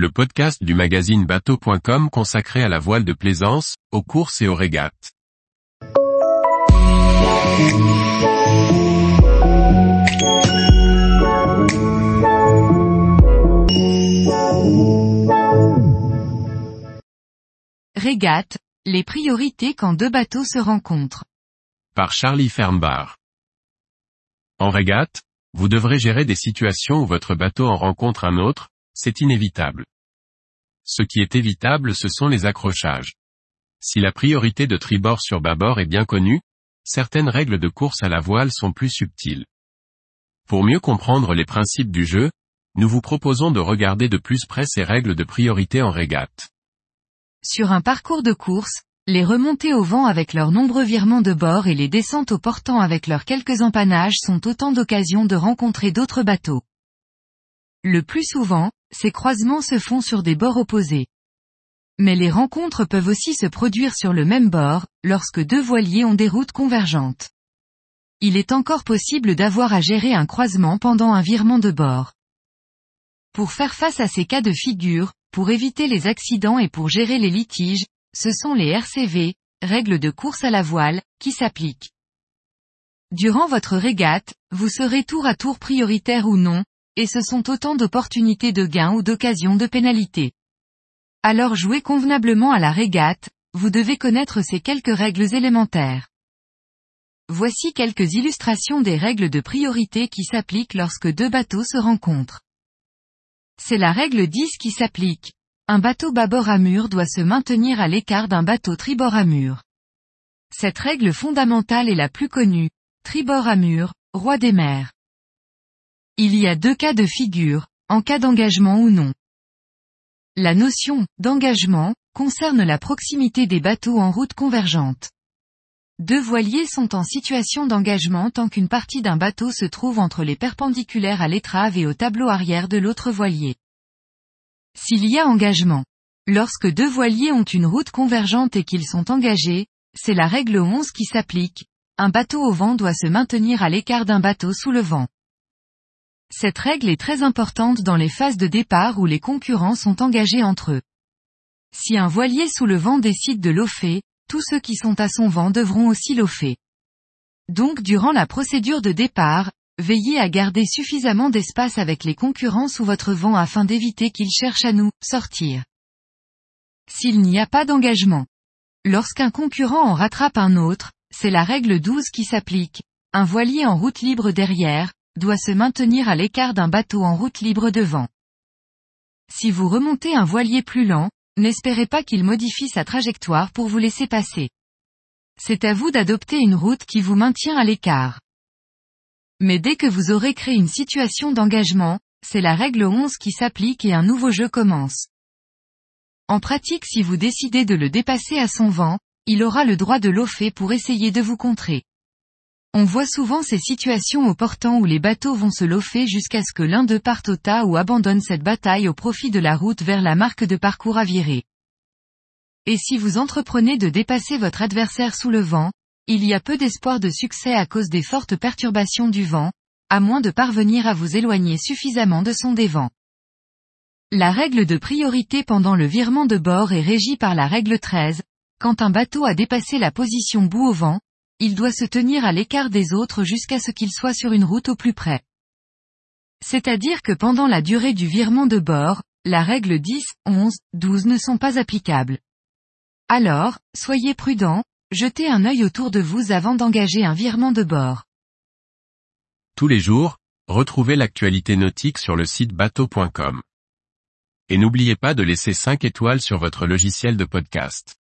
le podcast du magazine bateau.com consacré à la voile de plaisance, aux courses et aux régates. Régate, les priorités quand deux bateaux se rencontrent. Par Charlie Fernbar. En régate, vous devrez gérer des situations où votre bateau en rencontre un autre, c'est inévitable. Ce qui est évitable ce sont les accrochages. Si la priorité de tribord sur bâbord est bien connue, certaines règles de course à la voile sont plus subtiles. Pour mieux comprendre les principes du jeu, nous vous proposons de regarder de plus près ces règles de priorité en régate. Sur un parcours de course, les remontées au vent avec leurs nombreux virements de bord et les descentes au portant avec leurs quelques empannages sont autant d'occasions de rencontrer d'autres bateaux. Le plus souvent, ces croisements se font sur des bords opposés. Mais les rencontres peuvent aussi se produire sur le même bord, lorsque deux voiliers ont des routes convergentes. Il est encore possible d'avoir à gérer un croisement pendant un virement de bord. Pour faire face à ces cas de figure, pour éviter les accidents et pour gérer les litiges, ce sont les RCV, règles de course à la voile, qui s'appliquent. Durant votre régate, vous serez tour à tour prioritaire ou non, et ce sont autant d'opportunités de gain ou d'occasions de pénalité. Alors jouez convenablement à la régate, vous devez connaître ces quelques règles élémentaires. Voici quelques illustrations des règles de priorité qui s'appliquent lorsque deux bateaux se rencontrent. C'est la règle 10 qui s'applique. Un bateau bâbord à mur doit se maintenir à l'écart d'un bateau tribord à mur. Cette règle fondamentale est la plus connue. Tribord à mur, roi des mers. Il y a deux cas de figure, en cas d'engagement ou non. La notion d'engagement concerne la proximité des bateaux en route convergente. Deux voiliers sont en situation d'engagement tant qu'une partie d'un bateau se trouve entre les perpendiculaires à l'étrave et au tableau arrière de l'autre voilier. S'il y a engagement. Lorsque deux voiliers ont une route convergente et qu'ils sont engagés, c'est la règle 11 qui s'applique. Un bateau au vent doit se maintenir à l'écart d'un bateau sous le vent. Cette règle est très importante dans les phases de départ où les concurrents sont engagés entre eux. Si un voilier sous le vent décide de l'offer, tous ceux qui sont à son vent devront aussi l'offer. Donc durant la procédure de départ, veillez à garder suffisamment d'espace avec les concurrents sous votre vent afin d'éviter qu'ils cherchent à nous sortir. S'il n'y a pas d'engagement. Lorsqu'un concurrent en rattrape un autre, c'est la règle 12 qui s'applique. Un voilier en route libre derrière, doit se maintenir à l'écart d'un bateau en route libre devant. Si vous remontez un voilier plus lent, n'espérez pas qu'il modifie sa trajectoire pour vous laisser passer. C'est à vous d'adopter une route qui vous maintient à l'écart. Mais dès que vous aurez créé une situation d'engagement, c'est la règle 11 qui s'applique et un nouveau jeu commence. En pratique si vous décidez de le dépasser à son vent, il aura le droit de l'offer pour essayer de vous contrer. On voit souvent ces situations au portant où les bateaux vont se loffer jusqu'à ce que l'un d'eux parte au tas ou abandonne cette bataille au profit de la route vers la marque de parcours à virer. Et si vous entreprenez de dépasser votre adversaire sous le vent, il y a peu d'espoir de succès à cause des fortes perturbations du vent, à moins de parvenir à vous éloigner suffisamment de son dévent. La règle de priorité pendant le virement de bord est régie par la règle 13, quand un bateau a dépassé la position bout au vent, il doit se tenir à l'écart des autres jusqu'à ce qu'il soit sur une route au plus près. C'est-à-dire que pendant la durée du virement de bord, la règle 10, 11, 12 ne sont pas applicables. Alors, soyez prudent, Jetez un œil autour de vous avant d'engager un virement de bord. Tous les jours, retrouvez l'actualité nautique sur le site bateau.com. Et n'oubliez pas de laisser 5 étoiles sur votre logiciel de podcast.